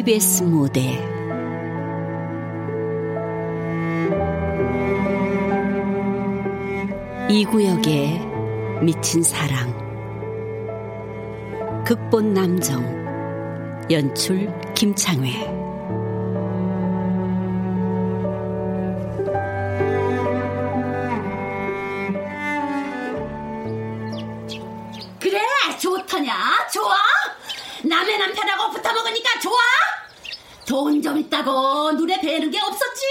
KBS 무대. 이 구역에 미친 사랑. 극본 남정 연출 김창회 돈좀 있다고 눈에 뵈는 게 없었지.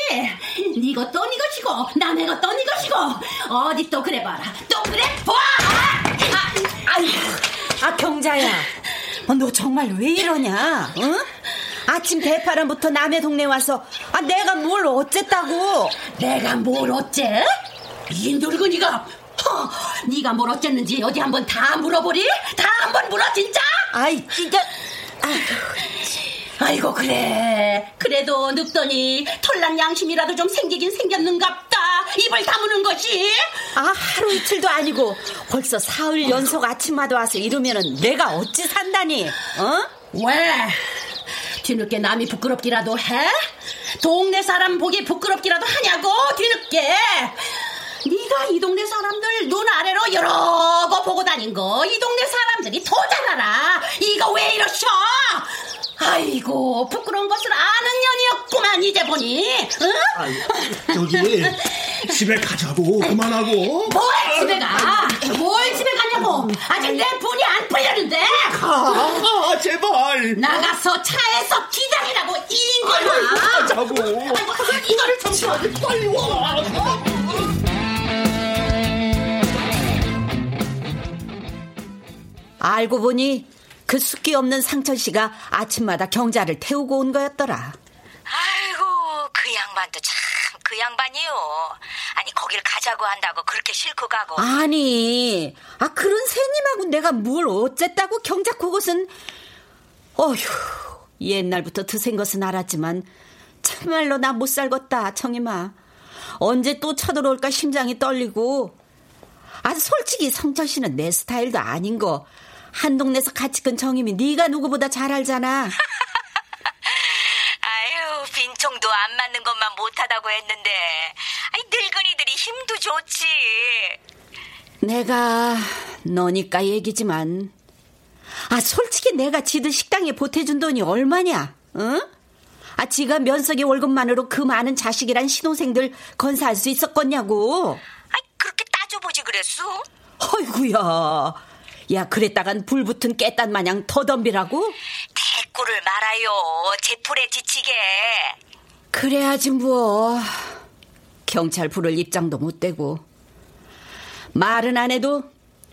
네 것도 네 것이고 남의 것도 네 것이고. 어디 또 그래 봐라. 또 그래? 봐 아, 아이, 아 경자야. 어, 너 정말 왜 이러냐 응? 아침 대파람부터 남의 동네 와서 아 내가 뭘 어쨌다고? 내가 뭘 어째? 이 늙은이가 허, 네가 뭘 어쨌는지 어디 한번 다 물어보리? 다 한번 물어 진짜? 아이 진짜 아 이고 그래. 그래도 늙더니 털난 양심이라도 좀 생기긴 생겼는갑다. 입을 다무는 것이 아 하루 이틀도 아니고 벌써 사흘 연속 아침마다 와서 이러면은 내가 어찌 산다니? 어? 왜? 뒤늦게 남이 부끄럽기라도 해? 동네 사람 보기 부끄럽기라도 하냐고 뒤늦게. 네가 이 동네 사람들 눈 아래로 여러 거 보고 다닌 거 이 동네 사람들이 더 잘 알아. 이거 왜 이러셔 아이고 부끄러운 것을 아는 년이었구만 이제 보니. 응? 아이, 저기 집에 가자고 그만하고. 뭘 집에 가? 뭘 집에 가냐고. 아직 내 분이 안 풀렸는데. 가 아, 제발. 나가서 차에서 기다리라고 인거야. 가자고. 이거를 좀 빨리 와. 알고 보니 그 숫기 없는 상철 씨가 아침마다 경자를 태우고 온 거였더라. 아이고 그 양반도 참 그 양반이요. 아니 거길 가자고 한다고 그렇게 싫고 가고. 아니, 아 그런 새님하고 내가 뭘 어쨌다고 경자 그것은 어휴 옛날부터 드센 것은 알았지만 참말로 나 못 살겠다 청이마. 언제 또 쳐들어올까 심장이 떨리고. 아 솔직히 성철 씨는 내 스타일도 아닌 거. 한 동네에서 같이 큰 정임이 네가 누구보다 잘 알잖아. 아유 빈총도 안 맞는 것만 못하다고 했는데. 아니 늙은이들이 힘도 좋지. 내가 너니까 얘기지만 아 솔직히 내가 지들 식당에 보태준 돈이 얼마냐? 응? 아 지가 면석의 월급만으로 그 많은 자식이란 신호생들 건사할 수 있었겠냐고. 아니 그렇게 따져보지 그랬어? 어이구야. 야 그랬다간 불붙은 깨딴 마냥 더 덤비라고? 대꾸를 말아요. 제풀에 지치게. 그래야지 뭐. 경찰 부를 입장도 못 되고. 말은 안 해도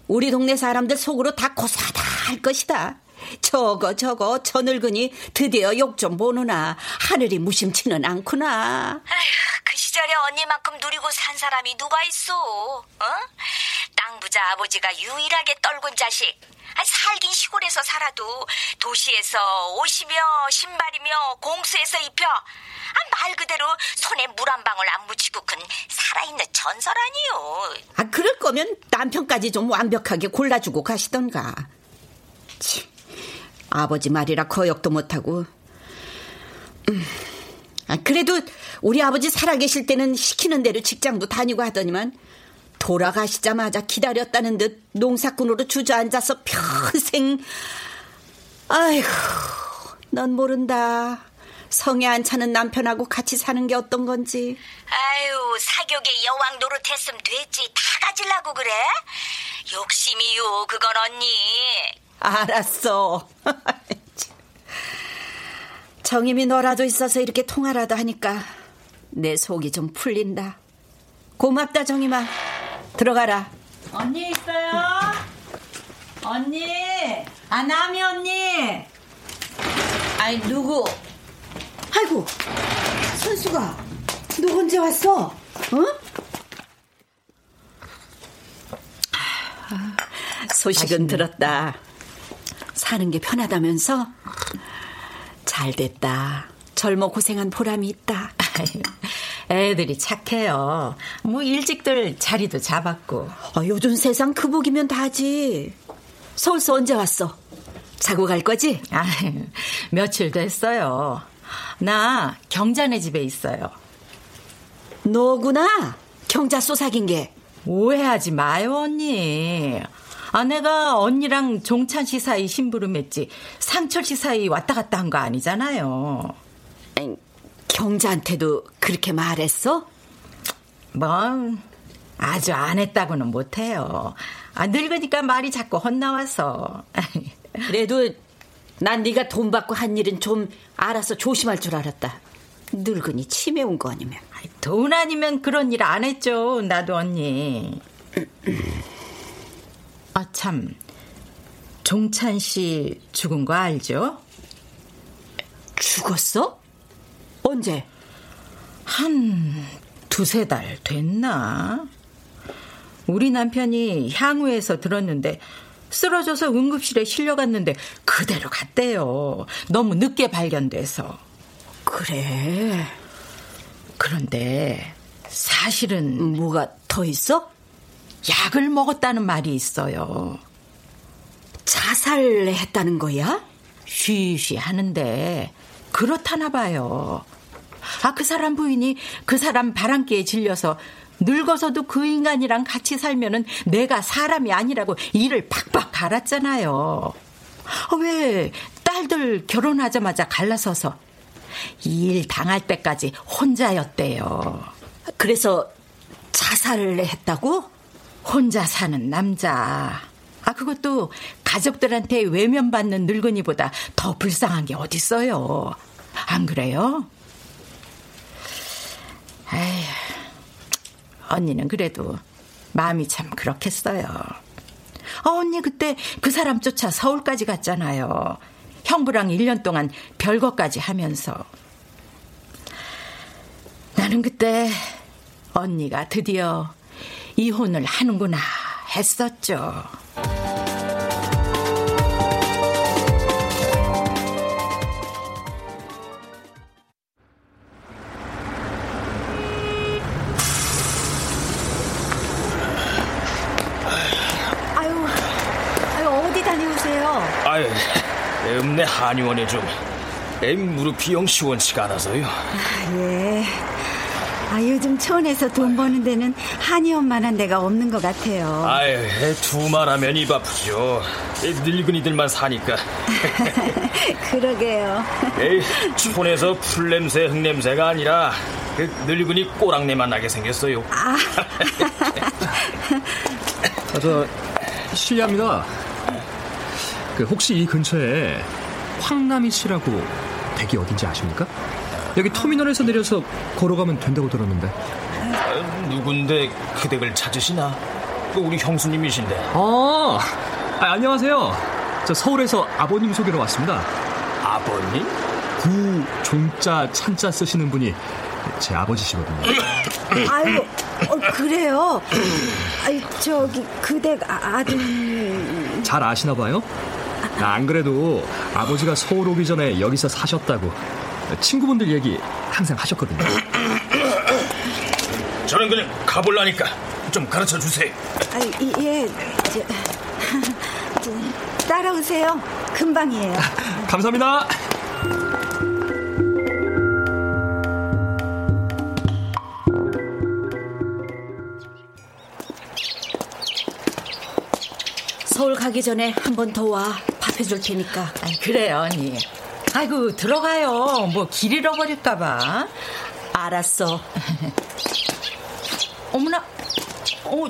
우리 동네 사람들 속으로 다 고사다 할 것이다. 저거 저거 저 늙은이 드디어 욕 좀 보느나 하늘이 무심치는 않구나. 아휴, 그 시절에 언니만큼 누리고 산 사람이 누가 있어? 어? 땅 부자 아버지가 유일하게 떨군 자식. 아니, 살긴 시골에서 살아도 도시에서 옷이며 신발이며 공수에서 입혀. 아, 말 그대로 손에 물 한 방울 안 묻히고 큰 살아있는 전설 아니요. 아 그럴 거면 남편까지 좀 완벽하게 골라주고 가시던가. 치, 아버지 말이라 거역도 못하고. 음, 아, 그래도 우리 아버지 살아계실 때는 시키는 대로 직장도 다니고 하더니만 돌아가시자마자 기다렸다는 듯 농사꾼으로 주저앉아서 평생 아이고 넌 모른다 성에 안 차는 남편하고 같이 사는 게 어떤 건지 아유, 사격의 여왕 노릇했으면 됐지. 다 가질라고 그래? 욕심이요, 그건 언니. 알았어 정임이 너라도 있어서 이렇게 통화라도 하니까 내 속이 좀 풀린다 고맙다 정임아 들어가라 언니 있어요? 언니. 아, 남이 언니. 아이, 누구? 아이고, 선수가, 너 언제 왔어? 어? 소식은 맛있네. 들었다. 사는 게 편하다면서? 잘 됐다. 젊어 고생한 보람이 있다. 애들이 착해요. 뭐 일찍들 자리도 잡았고. 아, 요즘 세상 그 복이면 다지. 서울서 언제 왔어? 자고 갈 거지? 아, 며칠 됐어요. 나 경자네 집에 있어요. 너구나. 경자소 사귄 게. 오해하지 마요, 언니. 아, 내가 언니랑 종찬 씨 사이 심부름했지. 상철 씨 사이 왔다 갔다 한 거 아니잖아요. 경자한테도 그렇게 말했어? 뭐, 아주 안 했다고는 못해요. 아, 늙으니까 말이 자꾸 헛나와서. 그래도 난 네가 돈 받고 한 일은 좀 알아서 조심할 줄 알았다. 늙으니 치매 온 거 아니면. 돈 아니면 그런 일 안 했죠. 나도 언니. 아, 참. 종찬 씨 죽은 거 알죠? 죽었어? 언제? 한 두세 달 됐나? 우리 남편이 향후에서 들었는데 쓰러져서 응급실에 실려갔는데 그대로 갔대요. 너무 늦게 발견돼서. 그래. 그런데 사실은 뭐가 더 있어? 약을 먹었다는 말이 있어요. 자살했다는 거야? 쉬쉬 하는데 그렇다나 봐요. 아, 그 사람 부인이 그 사람 바람기에 질려서 늙어서도 그 인간이랑 같이 살면은 내가 사람이 아니라고 일을 팍팍 갈았잖아요. 아, 왜 딸들 결혼하자마자 갈라서서 일 당할 때까지 혼자였대요. 그래서 자살을 했다고? 혼자 사는 남자. 아, 그것도 가족들한테 외면받는 늙은이보다 더 불쌍한 게 어딨어요. 안 그래요? 에휴, 언니는 그래도 마음이 참 그렇겠어요. 어, 언니 그때 그 사람 쫓아 서울까지 갔잖아요. 형부랑 1년 동안 별거까지 하면서. 나는 그때 언니가 드디어 이혼을 하는구나 했었죠. 아유, 아유 어디 다녀오세요? 아유, 읍내 한의원에 좀엠 무릎이 영 시원치가 않아서요. 아, 예. 아, 요즘 촌에서 돈 버는 데는 한의원만한 데가 없는 것 같아요. 아유, 두말하면 입 아프죠. 늙은이들만 사니까. 그러게요. 에이, 촌에서 풀냄새, 흙냄새가 아니라 그 늙은이 꼬랑내만 나게 생겼어요. 아. 아, 저 실례합니다. 그 혹시 이 근처에 황남이 씨라고 댁이 어딘지 아십니까? 여기 터미널에서 내려서 걸어가면 된다고 들었는데. 아, 누군데 그 댁을 찾으시나? 그 우리 형수님이신데. 아, 아, 안녕하세요. 저 서울에서 아버님 소개로 왔습니다. 아버님? 구, 종자, 찬자 쓰시는 분이 제 아버지시거든요. 아유, 어, 그래요? 아유, 저기, 그댁 아, 아들. 잘 아시나 봐요? 아, 안 그래도 아버지가 서울 오기 전에 여기서 사셨다고 친구분들 얘기 항상 하셨거든요. 저는 그냥 가볼라니까 좀 가르쳐 주세요. 아, 예, 저, 저, 따라오세요. 금방이에요. 감사합니다. 서울 가기 전에 한 번 더 와. 밥 해줄 테니까. 아, 그래요, 언니. 아이고, 들어가요. 뭐 길 잃어버릴까봐. 알았어. 어머나, 어,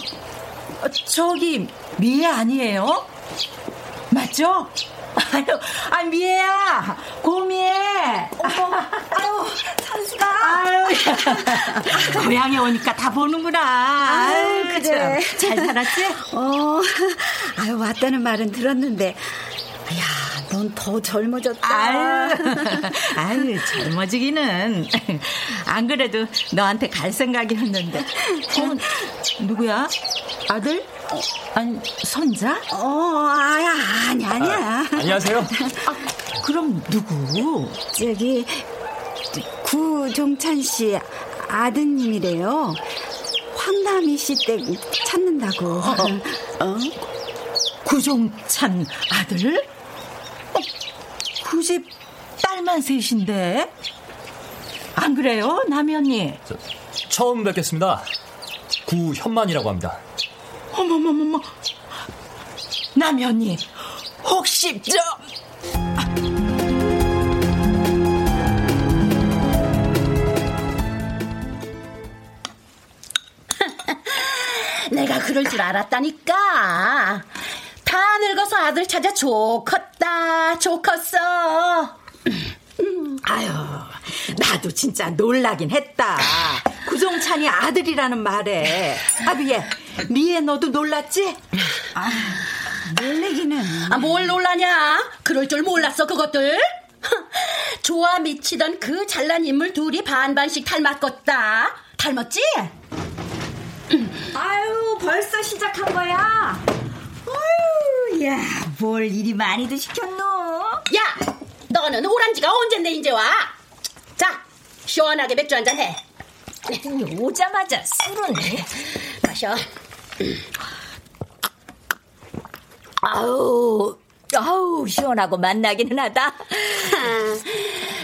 저기, 미애 아니에요? 맞죠? 아유, 아, 미애야! 고미애! 어머, 아유, 선수가! 아유, 고향에 오니까 다 보는구나. 아유, 그래. 참. 잘 살았지? 어, 아유, 왔다는 말은 들었는데, 야, 넌 더 젊어졌다. 아유, 아유, 젊어지기는. 안 그래도 너한테 갈 생각이었는데. 어, 누구야? 아들? 아니, 손자? 어, 아야, 아니, 아니야. 아, 안녕하세요. 아, 그럼 누구? 저기, 구종찬 씨 아드님이래요. 황남희 씨 댁 찾는다고. 어, 어? 구종찬 아들? 어, 구집 딸만 셋인데? 안 그래요, 남현이? 처음 뵙겠습니다. 구현만이라고 합니다. 어머머머머. 남현이, 혹시 저... 내가 그럴 줄 알았다니까. 다 늙어서 아들 찾아 좋겠다, 좋겠어. 아유, 나도 진짜 놀라긴 했다. 구종찬이 아들이라는 말에. 아비에, 미애 너도 놀랐지? 아, 놀래기는. 아, 뭘 놀라냐? 그럴 줄 몰랐어, 그것들. 좋아 미치던 그 잘난 인물 둘이 반반씩 닮았겠다. 닮았지? 아유, 벌써 시작한 거야? 야, 뭘 이리 많이도 시켰노? 야, 너는 오란지가 언젠데 이제 와? 자, 시원하게 맥주 한 잔 해. 오자마자 술은 마셔. 아우, 아우 시원하고 맛나기는 하다.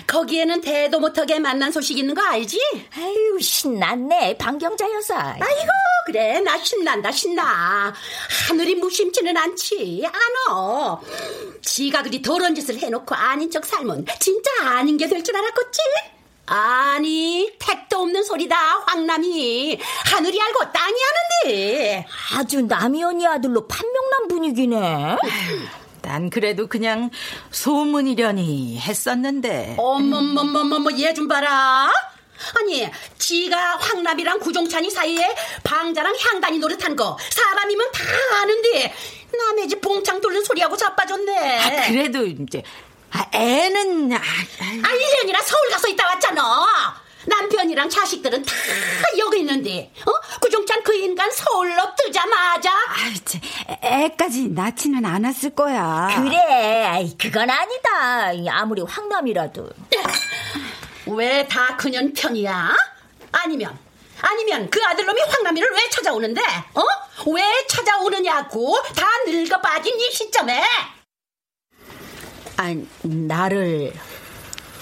거기에는 대도 못하게 만난 소식 있는 거 알지? 아유 신났네 방경자 여사. 아이고 그래 나 신난다 신나. 하늘이 무심치는 않지 안어. 지가 그리 더러운 짓을 해놓고 아닌 척 살면 진짜 아닌 게 될 줄 알았겠지? 아니 택도 없는 소리다 황남이 하늘이 알고 땅이 아는데 아주 남이 언니 아들로 판명난 분위기네 난 그래도 그냥 소문이려니 했었는데. 어머머머머머 얘 좀 봐라. 아니 지가 황남이랑 구종찬이 사이에 방자랑 향단이 노릇한 거 사람이면 다 아는데 남의 집 봉창 돌는 소리하고 자빠졌네. 아, 그래도 이제 아, 애는 아, 아. 1년이나 서울 가서 있다 왔잖아. 남편이랑 자식들은 다 여기 있는데 어? 구종찬 그 인간 서울로 뜨자마자 아이, 참, 애까지 낳지는 않았을 거야. 그래 아이, 그건 아니다 아무리 황남이라도 왜 다 그년 편이야? 아니면 아니면 그 아들놈이 황남이를 왜 찾아오는데? 어? 왜 찾아오느냐고 다 늙어 빠진 이 시점에 아니 나를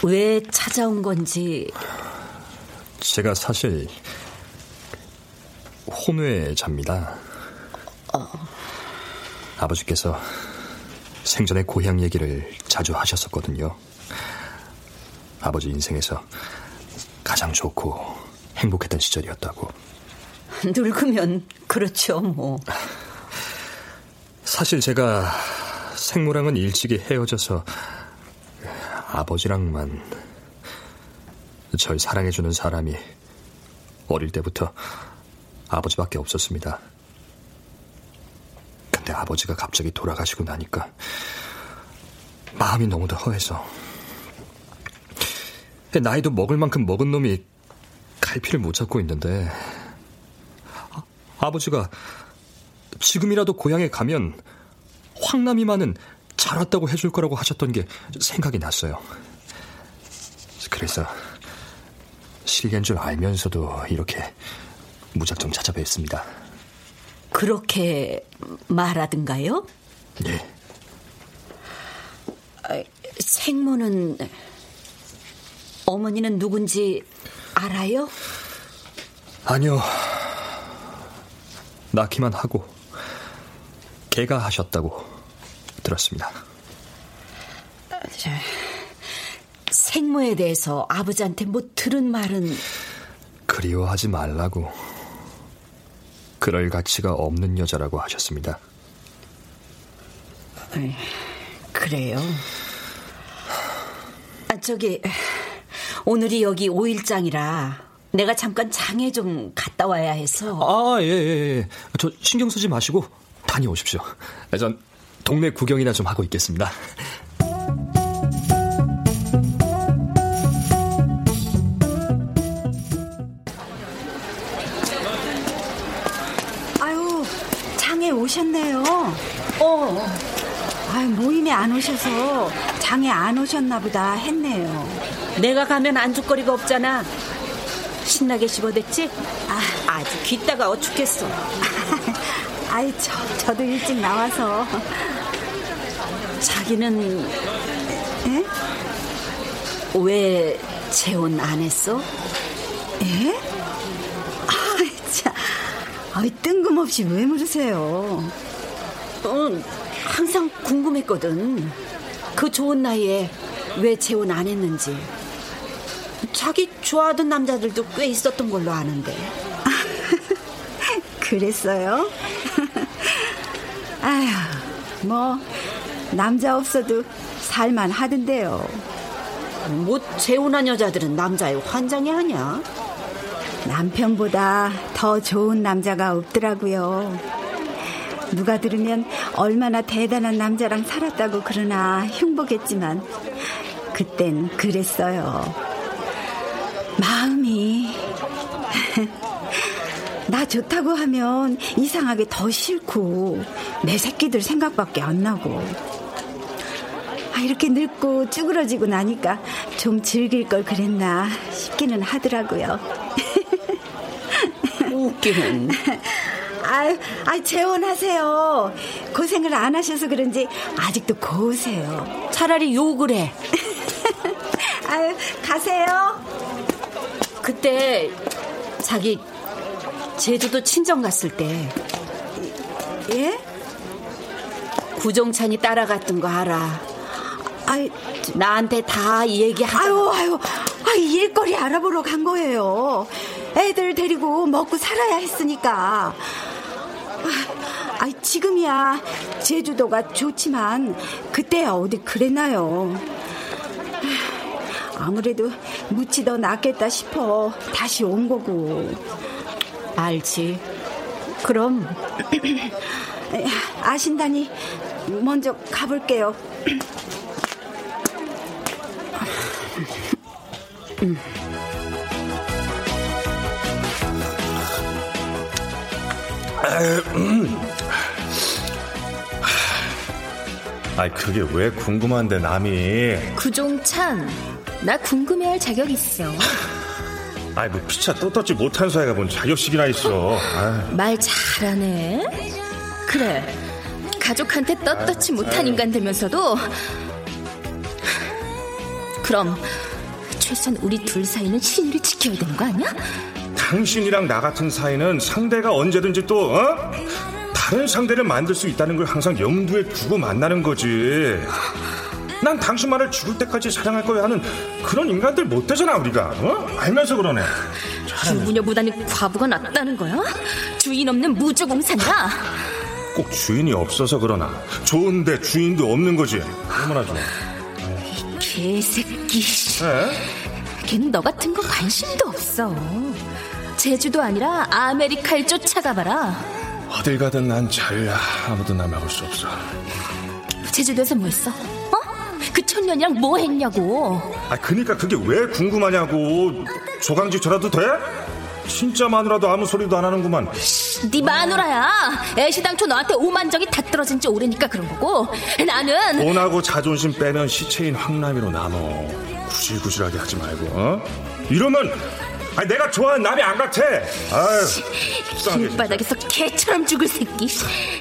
왜 찾아온 건지 제가 사실 혼외자입니다. 어. 아버지께서 생전에 고향 얘기를 자주 하셨었거든요. 아버지 인생에서 가장 좋고 행복했던 시절이었다고. 늙으면 그렇죠 뭐. 사실 제가 생모랑은 일찍이 헤어져서 아버지랑만 절 사랑해주는 사람이 어릴 때부터 아버지밖에 없었습니다. 근데 아버지가 갑자기 돌아가시고 나니까 마음이 너무도 허해서 나이도 먹을 만큼 먹은 놈이 갈피를 못 잡고 있는데 아, 아버지가 지금이라도 고향에 가면 황남이만은 잘 왔다고 해줄 거라고 하셨던 게 생각이 났어요. 그래서 실례인 줄 알면서도 이렇게 무작정 찾아뵙습니다. 그렇게 말하든가요? 예. 아, 생모는 어머니는 누군지 알아요? 아니요. 낳기만 하고 개가 하셨다고 들었습니다. 생모에 대해서 아버지한테 뭐 들은 말은 그리워하지 말라고 그럴 가치가 없는 여자라고 하셨습니다. 에이, 그래요. 아, 저기 오늘이 여기 5일장이라 내가 잠깐 장에 좀 갔다 와야 해서. 아, 예, 예, 예. 저 신경 쓰지 마시고 다녀오십시오. 전 동네 구경이나 좀 하고 있겠습니다. 오셨네요. 어. 아유, 모임에 안 오셔서 장에 안 오셨나 보다 했네요. 내가 가면 안주거리가 없잖아. 신나게 씹어댔지? 아, 아주 귀따가 어죽겠어. 아이, 저, 저도 일찍 나와서. 자기는 에? 왜 재혼 안 했어? 에? 아이, 뜬금없이 왜 물으세요? 어, 항상 궁금했거든. 그 좋은 나이에 왜 재혼 안 했는지. 자기 좋아하던 남자들도 꽤 있었던 걸로 아는데. 그랬어요? 아휴, 뭐, 남자 없어도 살만 하던데요. 뭐, 재혼한 여자들은 남자의 환장이 아니야? 남편보다 더 좋은 남자가 없더라고요. 누가 들으면 얼마나 대단한 남자랑 살았다고 그러나 흉보겠지만, 그땐 그랬어요. 마음이. 나 좋다고 하면 이상하게 더 싫고, 내 새끼들 생각밖에 안 나고. 아, 이렇게 늙고 쭈그러지고 나니까 좀 즐길 걸 그랬나 싶기는 하더라고요. 웃기는. 아유, 아유, 재혼하세요. 고생을 안 하셔서 그런지 아직도 고우세요. 차라리 욕을 해. 아유, 가세요. 그때 자기 제주도 친정 갔을 때 예? 구종찬이 따라갔던 거 알아. 아이, 나한테 다 얘기하자. 아유, 아유, 아 일거리 알아보러 간 거예요. 애들 데리고 먹고 살아야 했으니까. 아, 지금이야 제주도가 좋지만 그때야 어디 그랬나요? 아무래도 묻이 더 낫겠다 싶어 다시 온 거고. 알지. 그럼 아신다니 먼저 가볼게요. 아이 그게 왜 궁금한데 남이 구종찬, 나 궁금해할 자격 있어. 아이 뭐 피차 떳떳지 못한 사이가 뭔 자격식이나 있어 아이. 말 잘하네. 그래, 가족한테 떳떳지 못한 인간 되면서도 그럼 최소한 우리 둘 사이는 신의를 지켜야 되는 거 아니야? 당신이랑 나 같은 사이는 상대가 언제든지 또 어? 다른 상대를 만들 수 있다는 걸 항상 염두에 두고 만나는 거지 난 당신만을 죽을 때까지 사랑할 거야 하는 그런 인간들 못 되잖아 우리가 어? 알면서 그러네 주부녀보다는 과부가 낫다는 거야? 주인 없는 무주공산이라. 꼭 주인이 없어서 그러나 좋은데 주인도 없는 거지 얼마나 좋아 개새끼. 에? 걔는 너 같은 거 관심도 없어. 제주도 아니라 아메리카에 쫓아가봐라. 어딜 가든 난 자유야 아무도 나 막을 수 없어 제주도에서 뭐 했어? 어? 그 청년이랑 뭐 했냐고. 아 그니까 그게 왜 궁금하냐고 조강지 저라도 돼? 진짜 마누라도 아무 소리도 안 하는구만 네 마누라야. 애시당초 너한테 오만정이 다 떨어진 지 오래니까 그런 거고. 나는 돈하고 자존심 빼면 시체인 황남이로 나눠 구질구질하게 하지 말고 어? 이러면 아니, 내가 좋아하는 남이 안 같아 아유 속상하게. 길바닥에서 개처럼 죽을 새끼.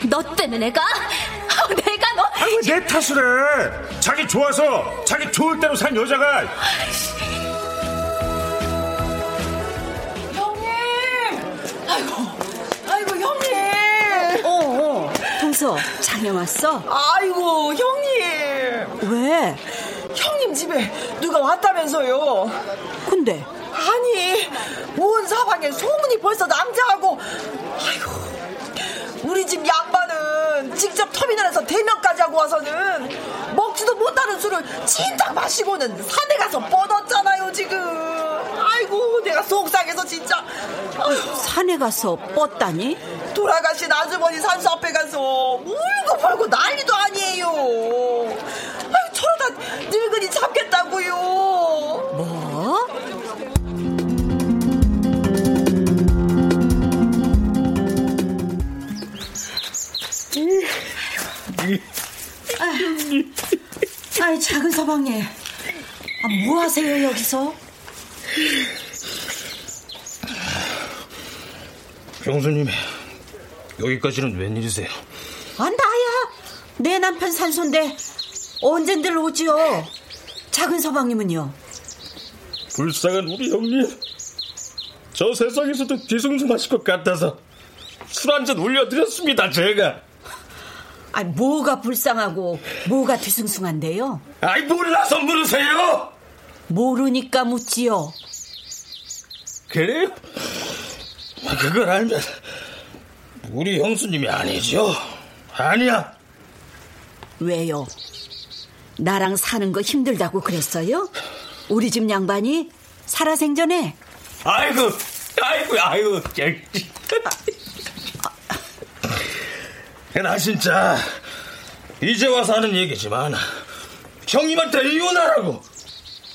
너 때문에 내가 어, 내가 너 아니 왜내 탓을 해 자기 좋아서 자기 좋을 대로 산 여자가 아이고, 아이고 형님. 어, 어. 동서 장에 왔어? 아이고 형님. 왜? 형님 집에 누가 왔다면서요. 근데 아니 온 사방에 소문이 벌써 남자하고 아이고 우리 집 양반은 직접 터미널에서 대면까지 하고 와서는 먹지도 못하는 술 술을 진작 마시고는 산에 가서 뻗었잖아요 지금 아이고 내가 속상해서 진짜 아휴. 산에 가서 뻗다니? 돌아가신 아주머니 산수 앞에 가서 울고 벌고 난리도 아니에요 아유 저러다 늙은이 잡겠다고요 뭐? 아이 작은 서방님 아, 뭐 하세요 여기서? 형수님 여기까지는 웬일이세요? 아 나야 내 남편 산소인데 언젠들 오지요 작은 서방님은요? 불쌍한 우리 형님 저 세상에서도 뒤숭숭하실 것 같아서 술 한 잔 올려드렸습니다 제가 아 뭐가 불쌍하고 뭐가 뒤숭숭한데요? 아이 몰라서 물으세요 모르니까 묻지요 그래요? 그걸 알면 우리 형수님이 아니죠 아니야 왜요? 나랑 사는 거 힘들다고 그랬어요? 우리 집 양반이 살아생전에 아이고 아이고 아이고 나 진짜. 이제 와서 하는 얘기지만 형님한테 이혼하라고.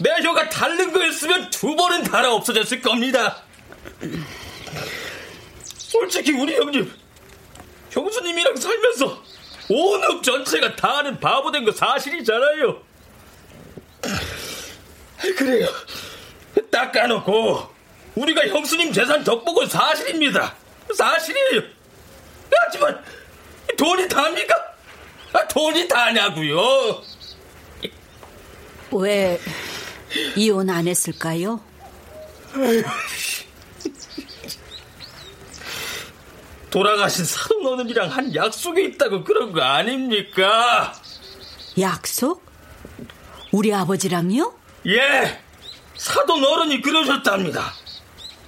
내 혀가 닳는 거였으면 두 번은 달아 없어졌을 겁니다. 솔직히 우리 형님 형수님이랑 살면서 온업 전체가 다 아는 바보 된 거 사실이잖아요. 그래요. 딱 까놓고 우리가 형수님 재산 덕복은 사실입니다. 사실이에요. 하지만 돈이 답니까? 아, 돈이 다냐고요? 왜 이혼 안 했을까요? 돌아가신 사돈 어른이랑 한 약속이 있다고 그런 거 아닙니까? 약속? 우리 아버지랑요? 예, 사돈 어른이 그러셨답니다.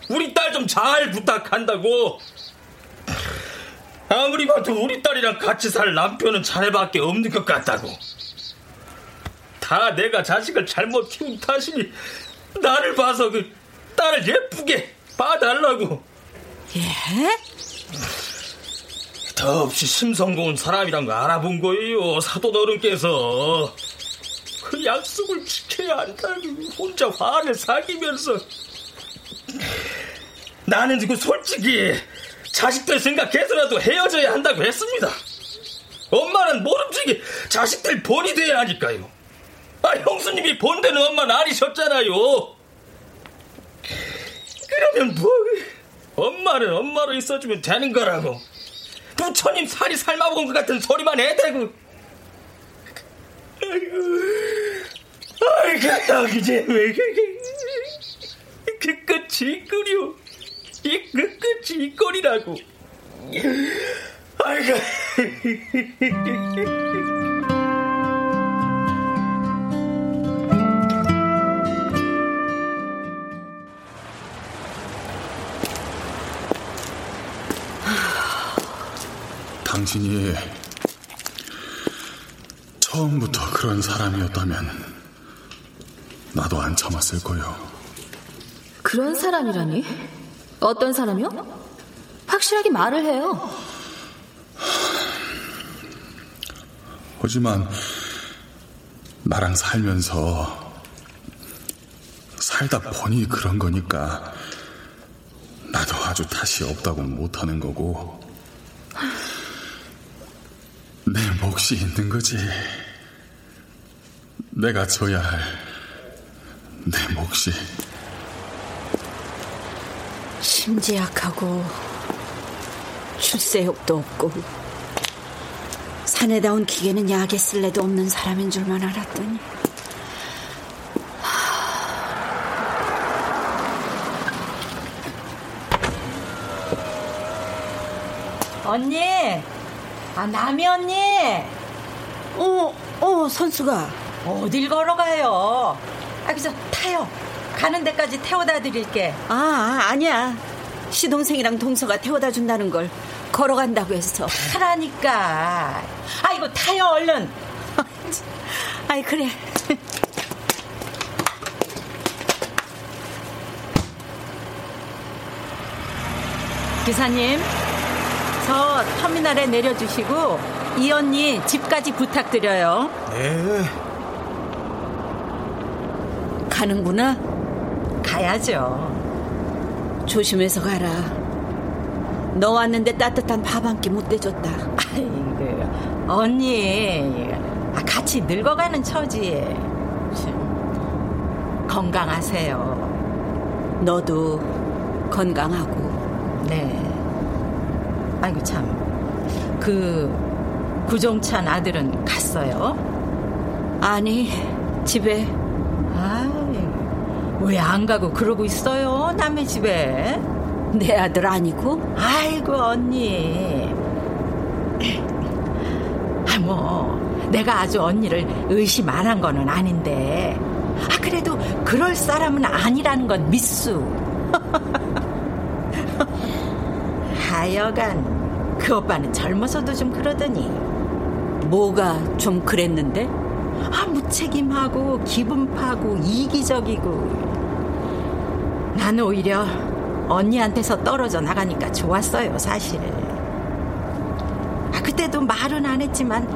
우리 딸 좀 잘 부탁한다고. 아무리 봐도 우리 딸이랑 같이 살 남편은 자네밖에 없는 것 같다고. 다 내가 자식을 잘못 키운 탓이니 나를 봐서 그 딸을 예쁘게 봐달라고. 예? 더없이 심성고운 사람이란 거 알아본 거예요, 사돈 어른께서. 그 약속을 지켜야 한다고 혼자 화를 사기면서. 나는 지금 솔직히 자식들 생각해서라도 헤어져야 한다고 했습니다. 엄마는 모름지기 자식들 본이 돼야 하니까요. 아, 형수님이 본되는 엄마는 아니셨잖아요. 그러면 뭐, 엄마는 엄마로 있어주면 되는 거라고. 부처님 살이 삶아먹은 것 같은 소리만 해대고. 아이고, 아이고, 여기제 왜, 그 끝이 끓여. 이 끝끝이 이 꼴이라고. 아이고. 당신이 처음부터 그런 사람이었다면 나도 안 참았을 거요. 그런 사람이라니? 어떤 사람이요? 확실하게 말을 해요. 하지만 나랑 살면서 살다 보니 그런 거니까 나도 아주 탓이 없다고 못하는 거고 내 몫이 있는 거지. 내가 져야 할 내 몫이. 심지 약하고 출세욕도 없고 산에다 온 기계는 약에 쓸래도 없는 사람인 줄만 알았더니 언니, 아 남이 언니. 어, 어, 선수가 어딜 걸어가요? 아, 그래서 타요. 가는 데까지 태워다 드릴게. 아, 아니야. 시동생이랑 동서가 태워다 준다는 걸 걸어간다고 해서. 타라니까. 아이고, 타요, 얼른. 아이 그래. 기사님, 저 터미널에 내려주시고 이 언니 집까지 부탁드려요. 네. 가는구나. 가야죠. 조심해서 가라. 너 왔는데 따뜻한 밥 한 끼 못 대줬다. 아이고, 언니, 아, 같이 늙어가는 처지. 참, 건강하세요. 너도 건강하고. 네. 아이고 참. 그 구종찬 아들은 갔어요? 아니, 집에. 왜 안 가고 그러고 있어요? 남의 집에. 내 아들 아니고? 아이고 언니. 아 뭐 내가 아주 언니를 의심 안 한 거는 아닌데. 아 그래도 그럴 사람은 아니라는 건 미수. 하여간 그 오빠는 젊어서도 좀 그러더니 뭐가 좀 그랬는데? 아 무책임하고 기분 파고 이기적이고 나는 오히려 언니한테서 떨어져 나가니까 좋았어요 사실. 아 그때도 말은 안 했지만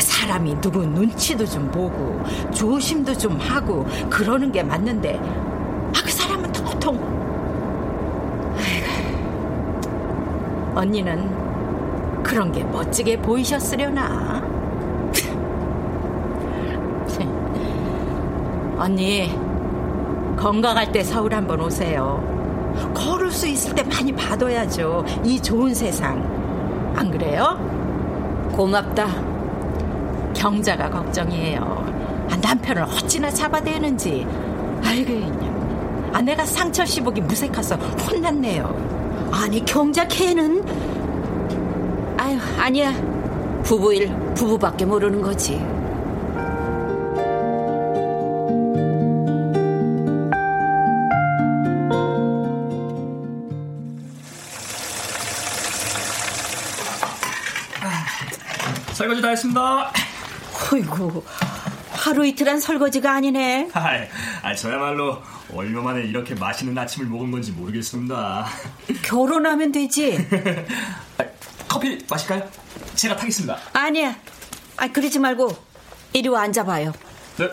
사람이 누구 눈치도 좀 보고 조심도 좀 하고 그러는 게 맞는데 아 그 사람은 아이고, 언니는 그런 게 멋지게 보이셨으려나? 언니 건강할 때 서울 한번 오세요. 걸을 수 있을 때 많이 봐둬야죠. 이 좋은 세상. 안 그래요? 고맙다. 경자가 걱정이에요. 아, 남편을 어찌나 잡아대는지. 아이고 그냥. 아, 내가 상철 씨 보기 무색해서 혼났네요. 아니 경자 걔는? 아유 아니야. 부부일 부부밖에 모르는 거지 설거지 다 했습니다. 어이구 하루 이틀 한 설거지가 아니네 아, 저야말로 얼마 만에 이렇게 맛있는 아침을 먹은 건지 모르겠습니다. 결혼하면 되지 커피 마실까요? 제가 타겠습니다. 아니야 아 그러지 말고 이리 와 앉아봐요 네.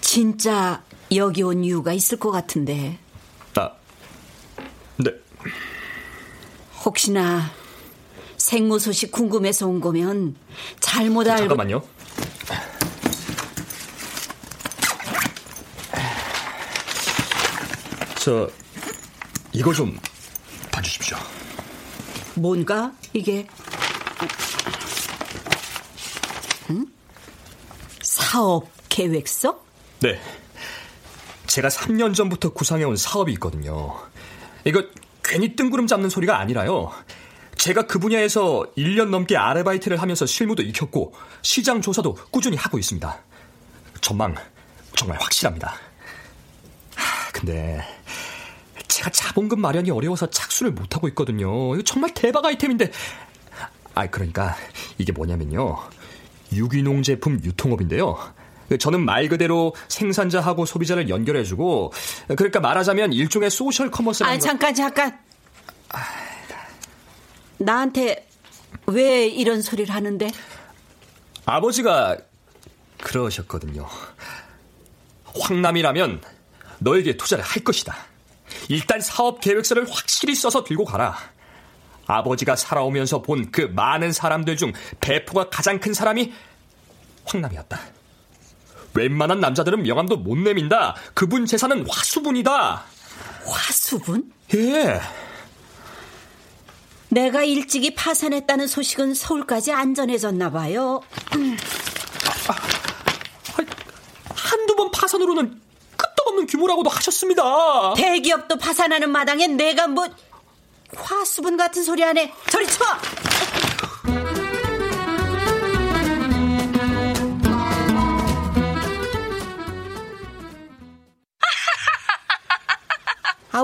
진짜 여기 온 이유가 있을 것 같은데 아, 네. 혹시나 생모 소식 궁금해서 온 거면 잘못 알고 잠깐만요. 저 이거 좀 봐주십시오. 뭔가 이게 응? 사업 계획서? 네. 제가 3년 전부터 구상해온 사업이 있거든요. 이거 괜히 뜬구름 잡는 소리가 아니라요. 제가 그 분야에서 1년 넘게 아르바이트를 하면서 실무도 익혔고 시장 조사도 꾸준히 하고 있습니다. 전망 정말 확실합니다. 하, 근데 제가 자본금 마련이 어려워서 착수를 못하고 있거든요. 이거 정말 대박 아이템인데. 아, 그러니까 이게 뭐냐면요. 유기농 제품 유통업인데요. 저는 말 그대로 생산자하고 소비자를 연결해주고, 그러니까 말하자면 일종의 소셜 커머스라는. 아 잠깐 잠깐. 나한테 왜 이런 소리를 하는데? 아버지가 그러셨거든요. 형님이라면 너에게 투자를 할 것이다. 일단 사업 계획서를 확실히 써서 들고 가라. 아버지가 살아오면서 본 그 많은 사람들 중 배포가 가장 큰 사람이 황남이었다. 웬만한 남자들은 명함도 못 내민다. 그분 재산은 화수분이다. 화수분? 예. 내가 일찍이 파산했다는 소식은 서울까지 안 전해졌나 봐요. 한두 번 파산으로는 끄떡 없는 규모라고도 하셨습니다. 대기업도 파산하는 마당에 내가 뭐 화수분 같은 소리 하네. 저리 쳐!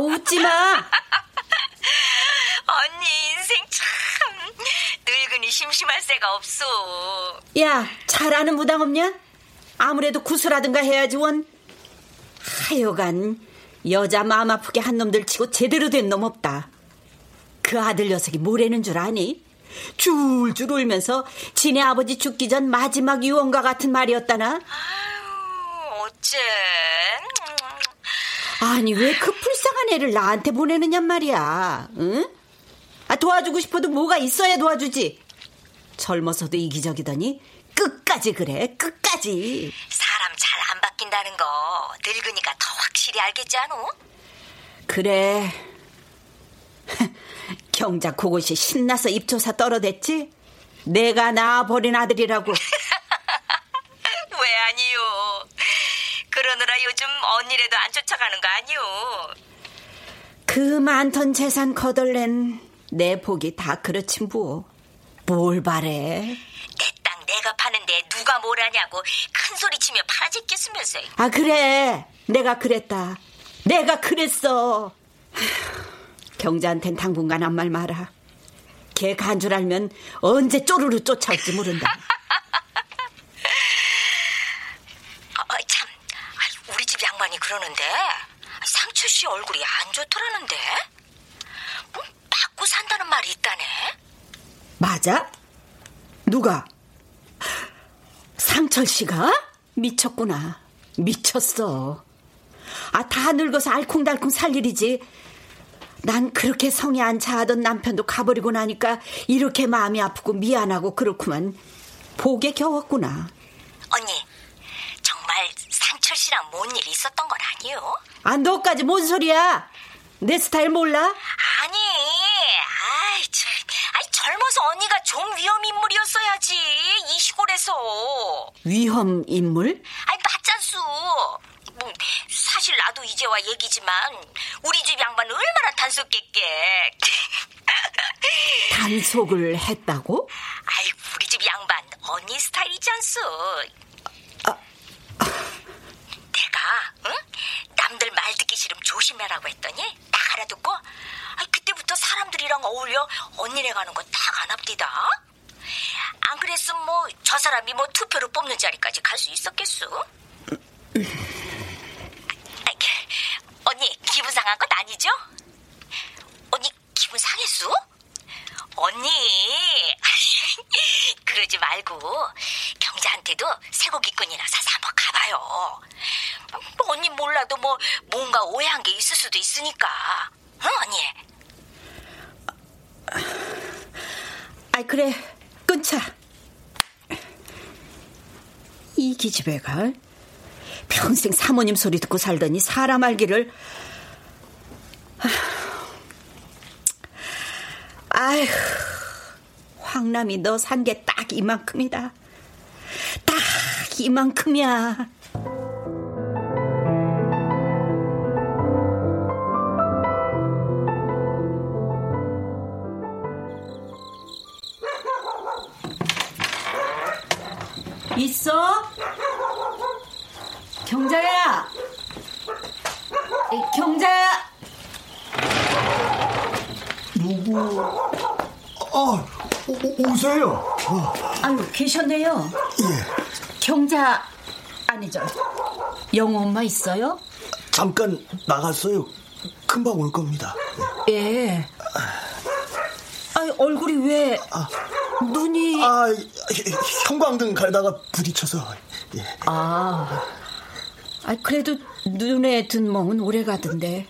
웃지 마. 언니 인생 심심할 새가 없어. 야, 잘하는 무당 없냐? 아무래도 구슬하든가 해야지 원. 하여간 여자 마음 아프게 한 놈들 치고 제대로 된 놈 없다. 그 아들 녀석이 뭐라는 줄 아니? 줄줄 울면서 지네 아버지 죽기 전 마지막 유언과 같은 말이었다나? 어째? 아니 왜 그 불쌍한 애를 나한테 보내느냔 말이야. 응? 아, 도와주고 싶어도 뭐가 있어야 도와주지. 젊어서도 이기적이더니 끝까지 그래. 끝까지. 사람 잘 안 바뀐다는 거 늙으니까 더 확실히 알겠지 않어? 그래. 경자 그곳이 신나서 입조사 떨어댔지? 내가 낳아버린 아들이라고. 왜 아니요? 그러느라 요즘 언니라도 안 쫓아가는 거 아니요? 그 많던 재산 거덜낸 내 복이 다 그렇지 뭐. 뭘 바래? 땅 내가 파는데 누가 뭘 하냐고 큰 소리 치며 팔아제꼈으면서 아 그래. 내가 그랬다. 내가 그랬어. 경자한텐 당분간 한 말 마라. 걔 간 줄 알면 언제 쪼르르 쫓아올지 모른다. 아, 참, 아, 우리 집 양반이 그러는데 상철 씨 얼굴이 안 좋더라는데 뭐 받고 산다는 말이 있다네. 맞아? 누가? 상철 씨가? 미쳤구나. 미쳤어. 아, 다 늙어서 알콩달콩 살 일이지. 난 그렇게 성에 안 차하던 남편도 가버리고 나니까 이렇게 마음이 아프고 미안하고 그렇구만. 복에 겨웠구나. 언니, 정말 상철 씨랑 뭔일 있었던 건 아니요? 아, 너까지 뭔 소리야? 내 스타일 몰라? 아니, 아이, 참, 아이 젊어서 언니가 좀 위험 인물이었어야지 이 시골에서. 위험 인물? 아이 맞잖수. 뭐 사실 나도 이제와 얘기지만 우리 집 양반은 얼마나 단속했게. 단속을 했다고? 아이 우리 집 양반 언니 스타일이지 않소. 내가 응? 남들 말 듣기 싫으면 조심해라고 했더니 딱 알아듣고 아이, 그때부터 사람들이랑 어울려 언니네 가는 거 딱 안 합디다. 안 그랬으면 뭐 저 사람이 뭐 투표로 뽑는 자리까지 갈 수 있었겠소? 아이, 언니 기분 상한 건 아니죠? 언니 기분 상했어? 언니 그러지 말고 경자한테도 쇠고기끈이나 사서 한번 가봐요. 뭐 언니 몰라도 뭐 뭔가 오해한 게 있을 수도 있으니까. 응 언니? 아이 그래 끊자. 이 기집애가 평생 사모님 소리 듣고 살더니 사람 알기를 아 휴 황남이 너 산 게 딱 이만큼이다. 딱 이만큼이야. 있어? 경자야! 이, 경자야 아, 오, 오세요. 어. 아유 계셨네요 예, 경자 아니죠 영호 엄마 있어요? 잠깐 나갔어요. 금방 올 겁니다. 예. 아니 얼굴이 왜 눈이 아, 형광등 갈다가 부딪혀서. 예. 아, 아 그래도 눈에 든 멍은 오래 가던데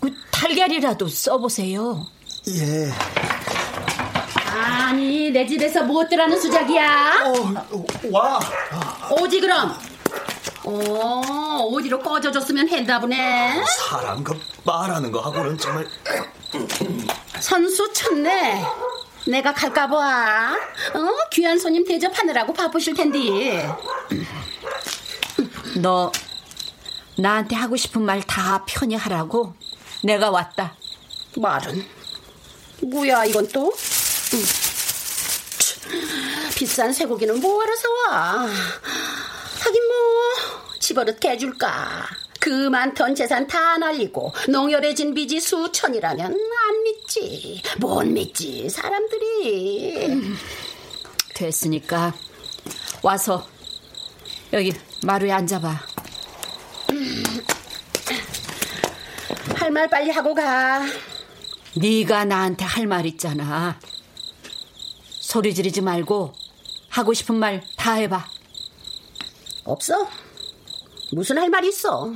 그 달걀이라도 써보세요. 예. 아니 내 집에서 무엇들 하는 수작이야? 어, 와. 오지 그럼. 어 어디로 꺼져줬으면 했나 보네. 사람 그 말하는 거 하고는 정말. 선수 쳤네. 내가 갈까 봐. 어 귀한 손님 대접하느라고 바쁘실 텐데. 너 나한테 하고 싶은 말 다 편히 하라고 내가 왔다. 말은 뭐야 이건 또? 음. 비싼 쇠고기는 뭐하러 사와? 하긴 뭐 집어릇 개줄까? 그 많던 재산 다 날리고 농열해진 빚이 수천이라면 안 믿지. 못 믿지 사람들이. 됐으니까 와서 여기 마루에 앉아봐. 할말 빨리 하고 가. 네가 나한테 할 말 있잖아. 소리 지르지 말고 하고 싶은 말 다 해봐. 없어? 무슨 할말 있어?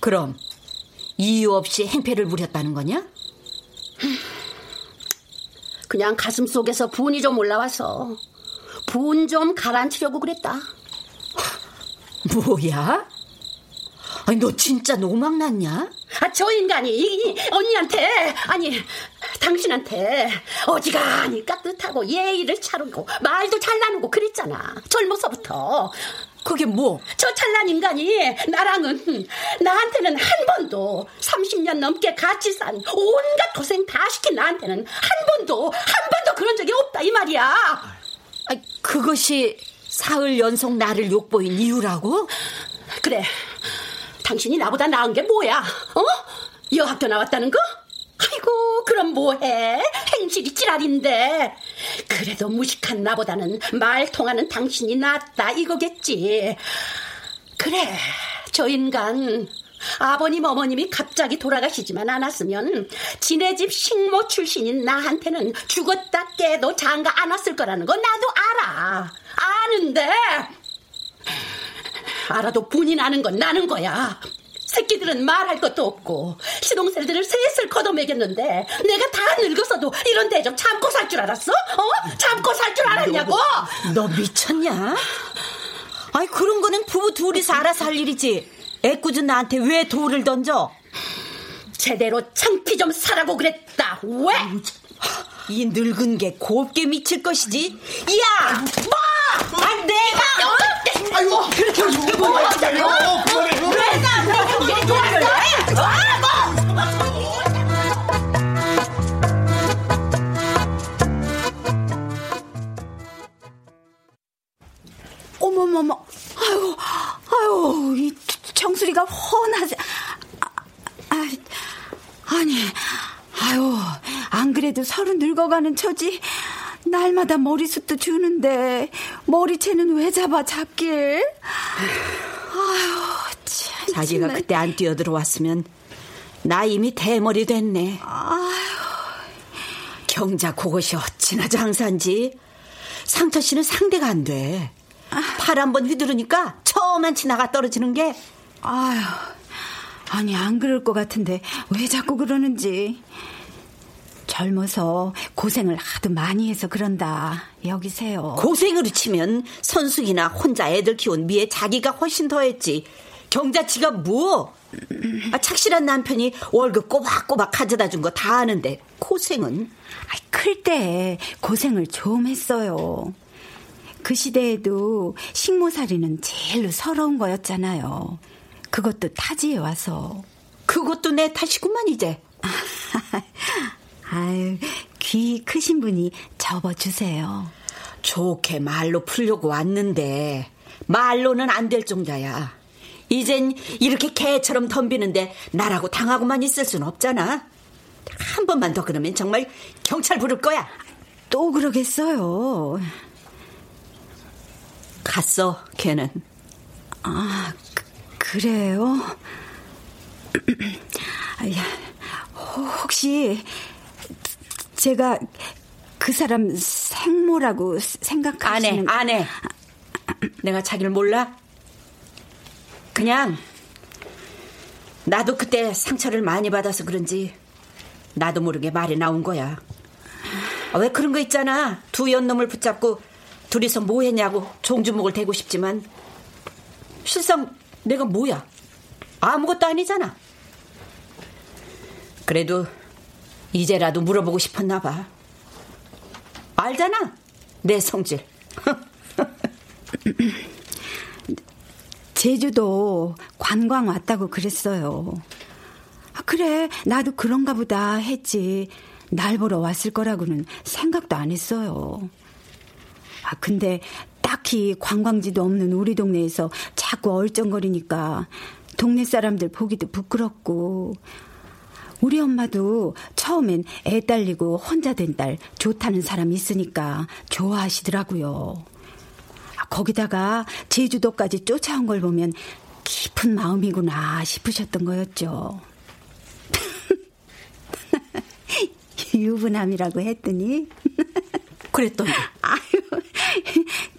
그럼 이유 없이 행패를 부렸다는 거냐? 그냥 가슴 속에서 분이 좀 올라와서 분 좀 가라앉히려고 그랬다. 뭐야? 아니 너 진짜 노망 났냐? 아, 저 인간이 이, 언니한테 아니 당신한테 어지간히 깍듯하고 예의를 차리고 말도 잘 나누고 그랬잖아 젊어서부터 그게 뭐? 저 찬란 인간이 나랑은 나한테는 한 번도 30년 넘게 같이 산 온갖 고생 다 시킨 나한테는 한 번도 한 번도 그런 적이 없다 이 말이야 아, 그것이 사흘 연속 나를 욕보인 이유라고? 그래 당신이 나보다 나은 게 뭐야? 어? 여학교 나왔다는 거? 아이고 그럼 뭐해? 행실이 찌랄인데 그래도 무식한 나보다는 말 통하는 당신이 낫다 이거겠지 그래 저 인간 아버님 어머님이 갑자기 돌아가시지만 않았으면 지네 집 식모 출신인 나한테는 죽었다 깨도 장가 안 왔을 거라는 거 나도 알아 아는데 알아도 분이 나는 건 나는 거야. 새끼들은 말할 것도 없고 시동생들을 셋을 걷어먹였는데 내가 다 늙었어도 이런 대접 참고 살 줄 알았어? 어? 참고 살 줄 알았냐고? 너 미쳤냐? 아이 그런 거는 부부 둘이서 알아서 할 일이지. 애꿎은 나한테 왜 돌을 던져? 제대로 창피 좀 사라고 그랬다. 왜? 이 늙은 게 곱게 미칠 것이지. 야, 뭐? 아, 내가 어? 아이고, 그렇게 뭐야? 어머머머, 아유, 아유, 이 정수리가 훤하지. 아, 아, 아니, 아유, 안 그래도 서른 늙어가는 처지. 날마다 머리숱도 주는데 머리채는 왜 잡아 잡길? 아유, 참. 자기가 정말. 그때 안 뛰어 들어왔으면 나 이미 대머리 됐네. 아유. 경자 그것이 어찌나 장사인지 상처 씨는 상대가 안 돼. 팔 한 번 휘두르니까 처음한치 나가 떨어지는 게 아유, 아니 안 그럴 것 같은데 왜 자꾸 그러는지. 젊어서 고생을 하도 많이 해서 그런다. 여기세요. 고생으로 치면 선숙이나 혼자 애들 키운 미에 자기가 훨씬 더했지. 경자치가 뭐? 아, 착실한 남편이 월급 꼬박꼬박 가져다 준 거 다 아는데 고생은? 클때 고생을 좀 했어요. 그 시대에도 식모살이는 제일로 서러운 거였잖아요. 그것도 타지에 와서. 그것도 내 탓이구만 이제. 아유, 귀 크신 분이 접어주세요. 좋게 말로 풀려고 왔는데 말로는 안 될 정도야. 이젠 이렇게 개처럼 덤비는데 나라고 당하고만 있을 순 없잖아. 한 번만 더 그러면 정말 경찰 부를 거야. 또 그러겠어요. 갔어, 걔는. 아, 그, 래요 혹시 제가 그 사람 생모라고 생각하시는 안 해, 안 해. 내가 자기를 몰라? 그냥 나도 그때 상처를 많이 받아서 그런지 나도 모르게 말이 나온 거야. 아, 왜 그런 거 있잖아. 두 연놈을 붙잡고 둘이서 뭐 했냐고 종주목을 대고 싶지만 실상 내가 뭐야? 아무것도 아니잖아. 그래도 이제라도 물어보고 싶었나 봐. 알잖아. 내 성질. 제주도 관광 왔다고 그랬어요. 아, 그래, 나도 그런가 보다 했지. 날 보러 왔을 거라고는 생각도 안 했어요. 아, 근데 딱히 관광지도 없는 우리 동네에서 자꾸 얼쩡거리니까 동네 사람들 보기도 부끄럽고 우리 엄마도 처음엔 애 딸리고 혼자 된 딸 좋다는 사람 있으니까 좋아하시더라고요. 아, 거기다가 제주도까지 쫓아온 걸 보면 깊은 마음이구나 싶으셨던 거였죠. 유부남이라고 했더니 그랬더니 아유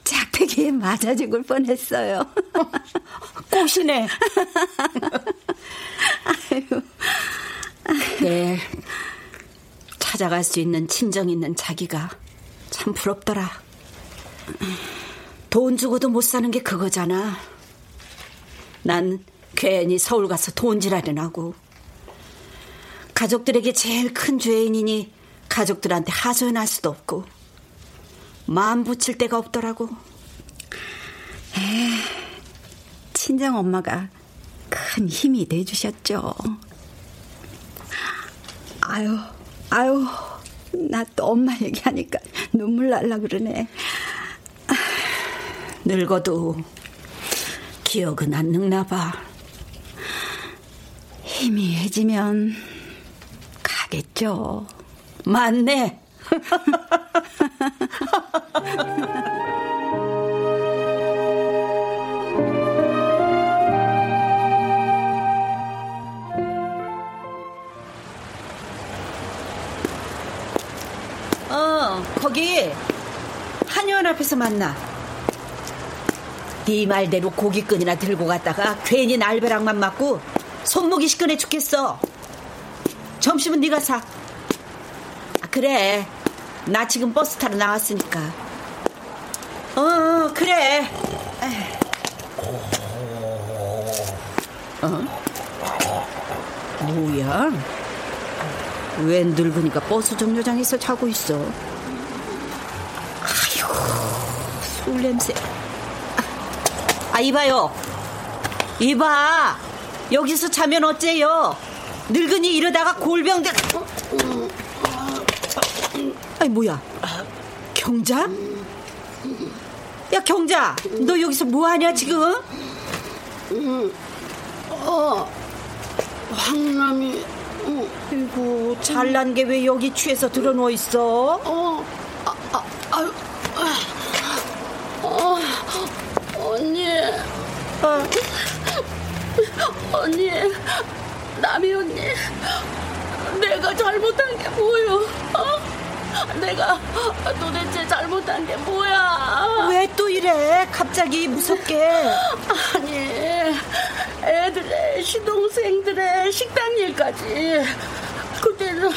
작대기에 맞아 죽을 뻔했어요. 꽃이네. 아유. 네. 찾아갈 수 있는 친정 있는 자기가 참 부럽더라. 돈 주고도 못 사는 게 그거잖아. 난 괜히 서울 가서 돈질하려 하고 가족들에게 제일 큰 죄인이니 가족들한테 하소연할 수도 없고 마음 붙일 데가 없더라고. 에 친정 엄마가 큰 힘이 돼주셨죠. 아유, 아유, 나 또 엄마 얘기하니까 눈물 날라 그러네. 늙어도 기억은 안 늙나 봐. 희미해지면 가겠죠. 맞네. 어, 거기 한의원 앞에서 만나. 네 말대로 고깃끈이나 들고 갔다가 괜히 날벼락만 맞고 손목이 시큰해 죽겠어. 점심은 네가 사. 아, 그래. 나 지금 버스 타러 나왔으니까. 어, 어 그래. 어? 뭐야? 왜 늙으니까 버스 정류장에서 자고 있어? 술 냄새. 아, 이봐요. 이봐. 여기서 자면 어째요? 늙은이 이러다가 골병들. 아이, 뭐야. 경자? 야, 경자. 너 여기서 뭐 하냐, 지금? 어, 황남이. 아이고, 잘난 게 왜 여기 취해서 들어누워 있어? 어, 아, 아, 아유, 어, 언니. 어. 언니, 남이 언니. 내가 잘못한 게 뭐요? 어? 내가 도대체 잘못한 게 뭐야? 왜 또 이래? 갑자기 무섭게. 아니, 애들의 시동생들의 식당 일까지. 그때는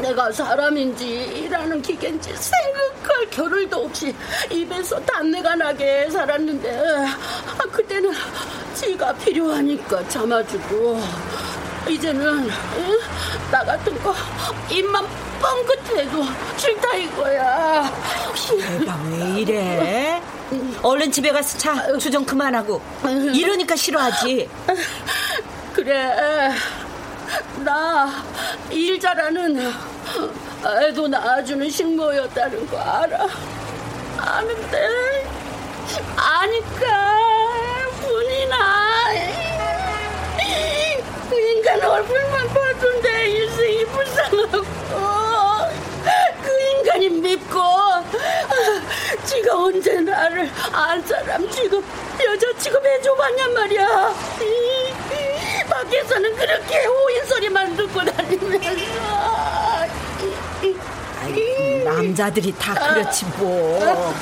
내가 사람인지 일하는 기계인지 생각 할 겨를도 없이 입에서 단내가 나게 살았는데 아, 그때는 지가 필요하니까 참아주고 이제는 응? 나 같은 거 입만 뻥긋해도 싫다 이거야. 내가 왜 이래? 얼른 집에 가서 자. 주정 그만하고. 이러니까 싫어하지. 그래. 나 일 잘하는 애도 낳아주는 식모였다는 거 알아? 아는데? 아니까 분이 나 그 인간 얼굴만 봐도 내 인생이 불쌍하고. 그 인간이 밉고 지가 언제 나를 안 사람 취급 여자 취급해 줘봤냔 말이야. 밖에서는 그렇게 호인 소리만 듣고 다니면서 남자들이 다 그렇지 뭐. 아,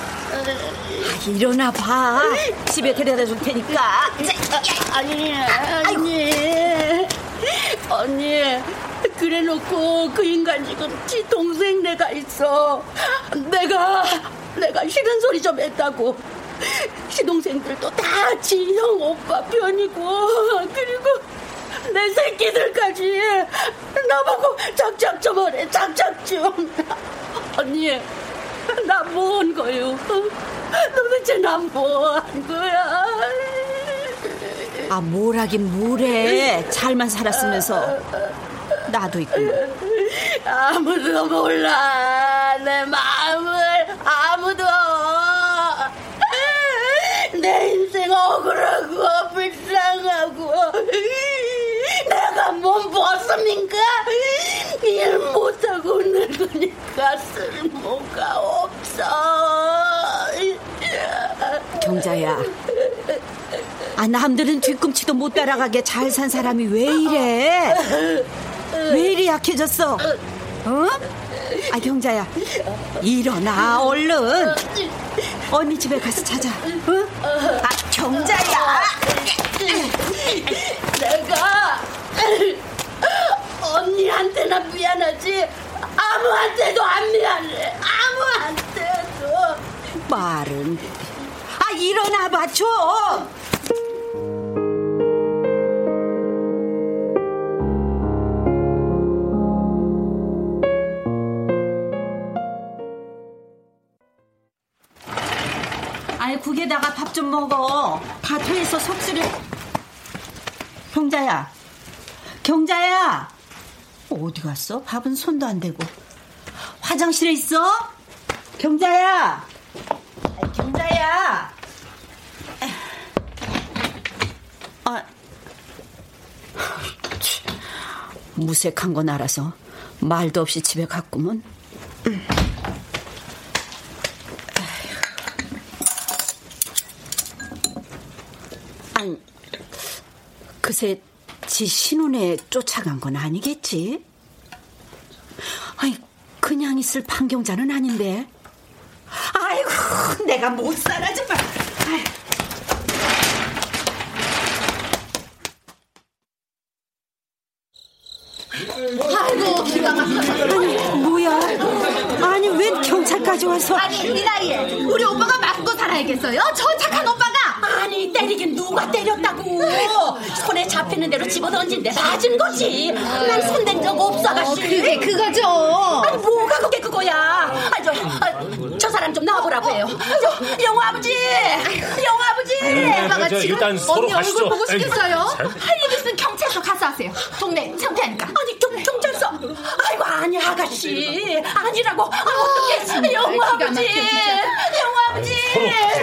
일어나 봐. 집에 데려다 줄 테니까. 아니 언니 언니. 그래 놓고 그 인간 지금 지 동생 내가 있어. 내가 내가 싫은 소리 좀 했다고. 시동생들도 다 지형 오빠 편이고. 그리고 내 새끼들까지. 나보고 작작 좀 하래 작작 좀. 언니 나 뭐 한 거요? 도대체 난뭐한 거야? 아 뭘하긴 뭐래. 잘만 살았으면서. 나도 있고 아무도 몰라. 내 마음을 아무도. 내 인생 억울하고 불쌍하고 몸 없습니까? 일 못하고 늙으니까 쓸모가 없어. 경자야. 아, 남들은 뒤꿈치도 못 따라가게 잘 산 사람이 왜 이래? 왜 이리 약해졌어? 어? 아, 경자야. 일어나, 얼른. 언니 집에 가서 자자. 어? 아, 경자야. 내가 언니한테나 미안하지 아무한테도 안 미안해. 아무한테도. 말은. 아, 일어나봐, 좀. 국에다가 밥 좀 먹어. 다 토해서 속쓰려. 경자야, 경자야. 어디 갔어? 밥은 손도 안 대고. 화장실에 있어? 경자야. 경자야. 아, 무색한 건 알아서 말도 없이 집에 갔구먼. 음. 아니, 그새 지 신혼에 쫓아간 건 아니겠지? 아니, 그냥 있을 판경자는 아닌데. 아이고, 내가 못 살아, 정말. 아이. 아이고. 아니, 뭐야? 아니, 웬 경찰까지 와서. 아니 우리 나이에 우리 오빠가 맞고 살아야겠어요? 저 착한 오빠가 아니 때리긴 누가 때렸다고? 손에 잡히는 대로 집어던진 데 맞은 거지. 난 손댄 적 없어 아가씨. 그게 그거죠. 아니 뭐가 그게 그거야? 아니 저, 아, 저 사람 좀 나와보라고 해요. 저 영호 아버지! 영호 아버지! 오빠가 저, 지금 일단 서로 언니 가시죠. 얼굴 보고 아이고, 싶겠어요? 잘- 할일 있으면 경찰서 가서 하세요. 동네 창피하니까. 아니 경, 경찰서 아이고 아니 아가씨 아니라고 아, 어떡해 영호 기가 아버지. 영호 아버지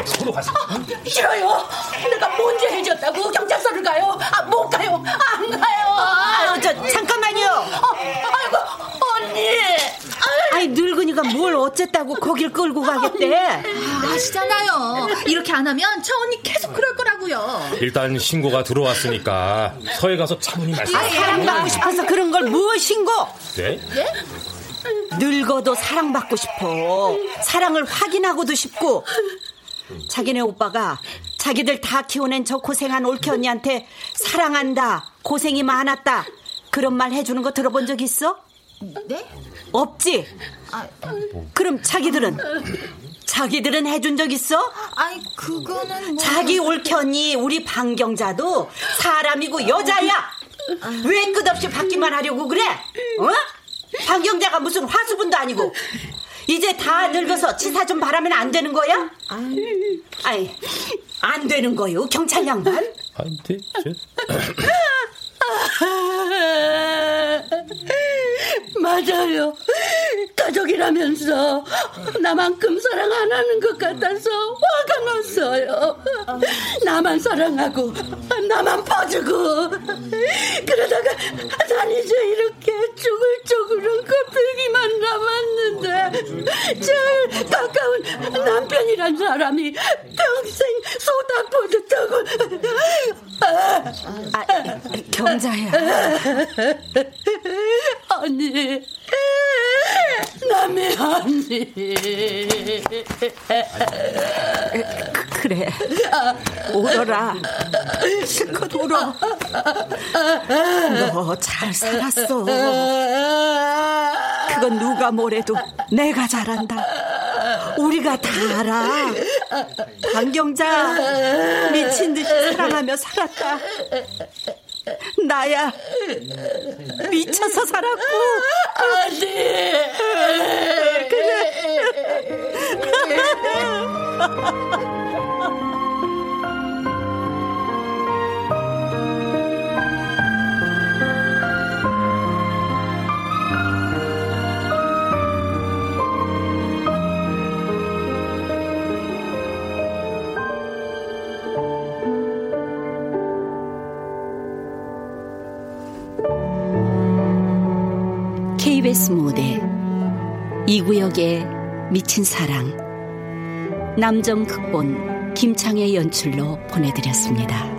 서로 가세요. 싫어요. 내가 뭔 죄를 지었다고 경찰서를 가요? 아, 못 가요. 안 가요. 아, 저, 잠깐만요. 어, 아이고, 언니. 늙은이가 뭘 어쨌다고 거길 끌고 가겠대. 아시잖아요. 이렇게 안 하면 저 언니 계속 그럴 거라고요. 일단 신고가 들어왔으니까 서해 가서 차분히 아, 말씀하세요. 사랑받고 싶어서 그런 걸 무엇인고? 네? 늙어도 사랑받고 싶어. 사랑을 확인하고도 싶고. 자기네 오빠가 자기들 다 키워낸 저 고생한 올케 언니한테 사랑한다, 고생이 많았다. 그런 말 해주는 거 들어본 적 있어? 네? 없지? 그럼 자기들은? 자기들은 해준 적 있어? 아니 그거는 뭐... 자기 올케 언니, 우리 방경자도 사람이고 여자야. 왜 끝없이 받기만 하려고 그래? 어? 방경자가 무슨 화수분도 아니고. 이제 다 늙어서 치사 좀 바라면 안 되는 거야? 아이, 안 되는 거요, 경찰 양반? 안 돼. 맞아요. 가족이라면서 나만큼 사랑 안 하는 것 같아서 화가 났어요. 나만 사랑하고 나만 봐주고 그러다가 난 이제 이렇게 죽을 쪽으로 껍데기만 남았는데 제일 가까운 남편이란 사람이 평생 쏟아부었다고 아, 경 자야. 언니, 남의 언니. 그래. 울어라. 실컷 울어. 너 잘 살았어. 그건 누가 뭐래도 내가 잘한다. 우리가 다 알아. 강경자 미친 듯이 사랑하며 살았다. 나야 미쳐서 살았고. 안돼. 아 KBS 무대 이구역의 미친 사랑 남정 극본 김창의 연출로 보내드렸습니다.